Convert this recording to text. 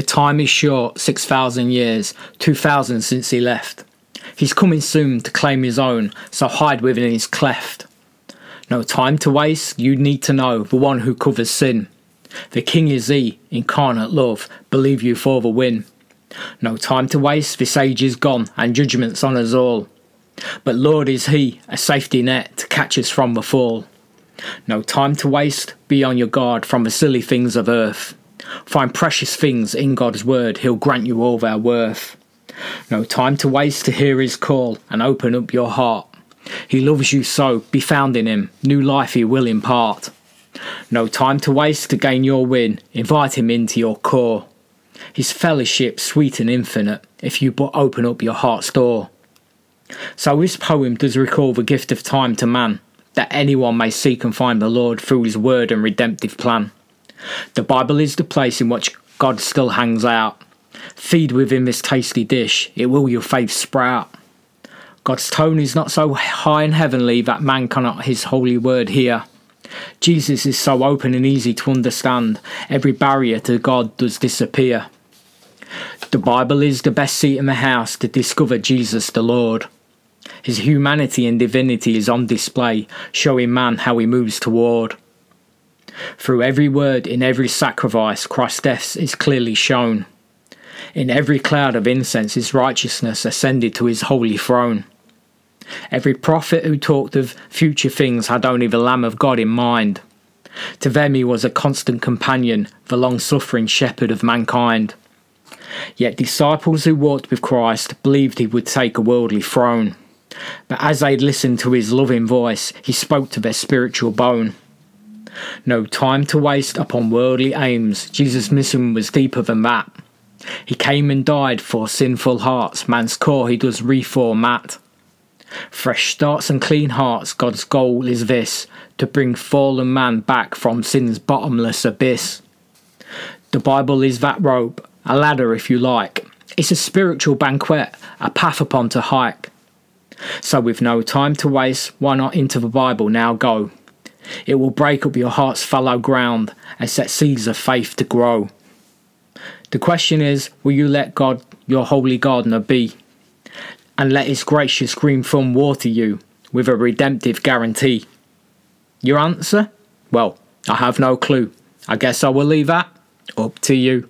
time is short, 6,000 years, 2,000 since he left. He's coming soon to claim his own, so hide within his cleft. No time to waste, you need to know the one who covers sin. The King is he, incarnate love, believe you for the win. No time to waste, this age is gone, and judgment's on us all. But Lord is he, a safety net to catch us from the fall. No time to waste, be on your guard from the silly things of earth. Find precious things in God's word, he'll grant you all their worth. No time to waste to hear his call and open up your heart. He loves you so, be found in him, new life he will impart. No time to waste to gain your win, invite him into your core. His fellowship sweet and infinite, if you but open up your heart's door. So this poem does recall the gift of time to man, that anyone may seek and find the Lord through his word and redemptive plan. The Bible is the place in which God still hangs out. Feed within this tasty dish, it will your faith sprout. God's tone is not so high and heavenly that man cannot his holy word hear. Jesus is so open and easy to understand, every barrier to God does disappear. The Bible is the best seat in the house to discover Jesus the Lord. His humanity and divinity is on display, showing man how he moves toward. Through every word, in every sacrifice, Christ's death is clearly shown. In every cloud of incense, his righteousness ascended to his holy throne. Every prophet who talked of future things had only the Lamb of God in mind. To them he was a constant companion, the long suffering shepherd of mankind. Yet disciples who walked with Christ believed he would take a worldly throne. But as they listened to his loving voice, he spoke to their spiritual bone. No time to waste upon worldly aims, Jesus' mission was deeper than that. He came and died for sinful hearts, man's core he does reformat. Fresh starts and clean hearts, God's goal is this to bring fallen man back from sin's bottomless abyss. The Bible is that rope, a ladder if you like. It's a spiritual banquet, a path upon to hike. So, with no time to waste, why not into the Bible now go? It will break up your heart's fallow ground and set seeds of faith to grow. The question is will you let God, your holy gardener, be? and let his gracious green thumb water you with a redemptive guarantee. Your answer? Well, I have no clue. I guess I will leave that up to you.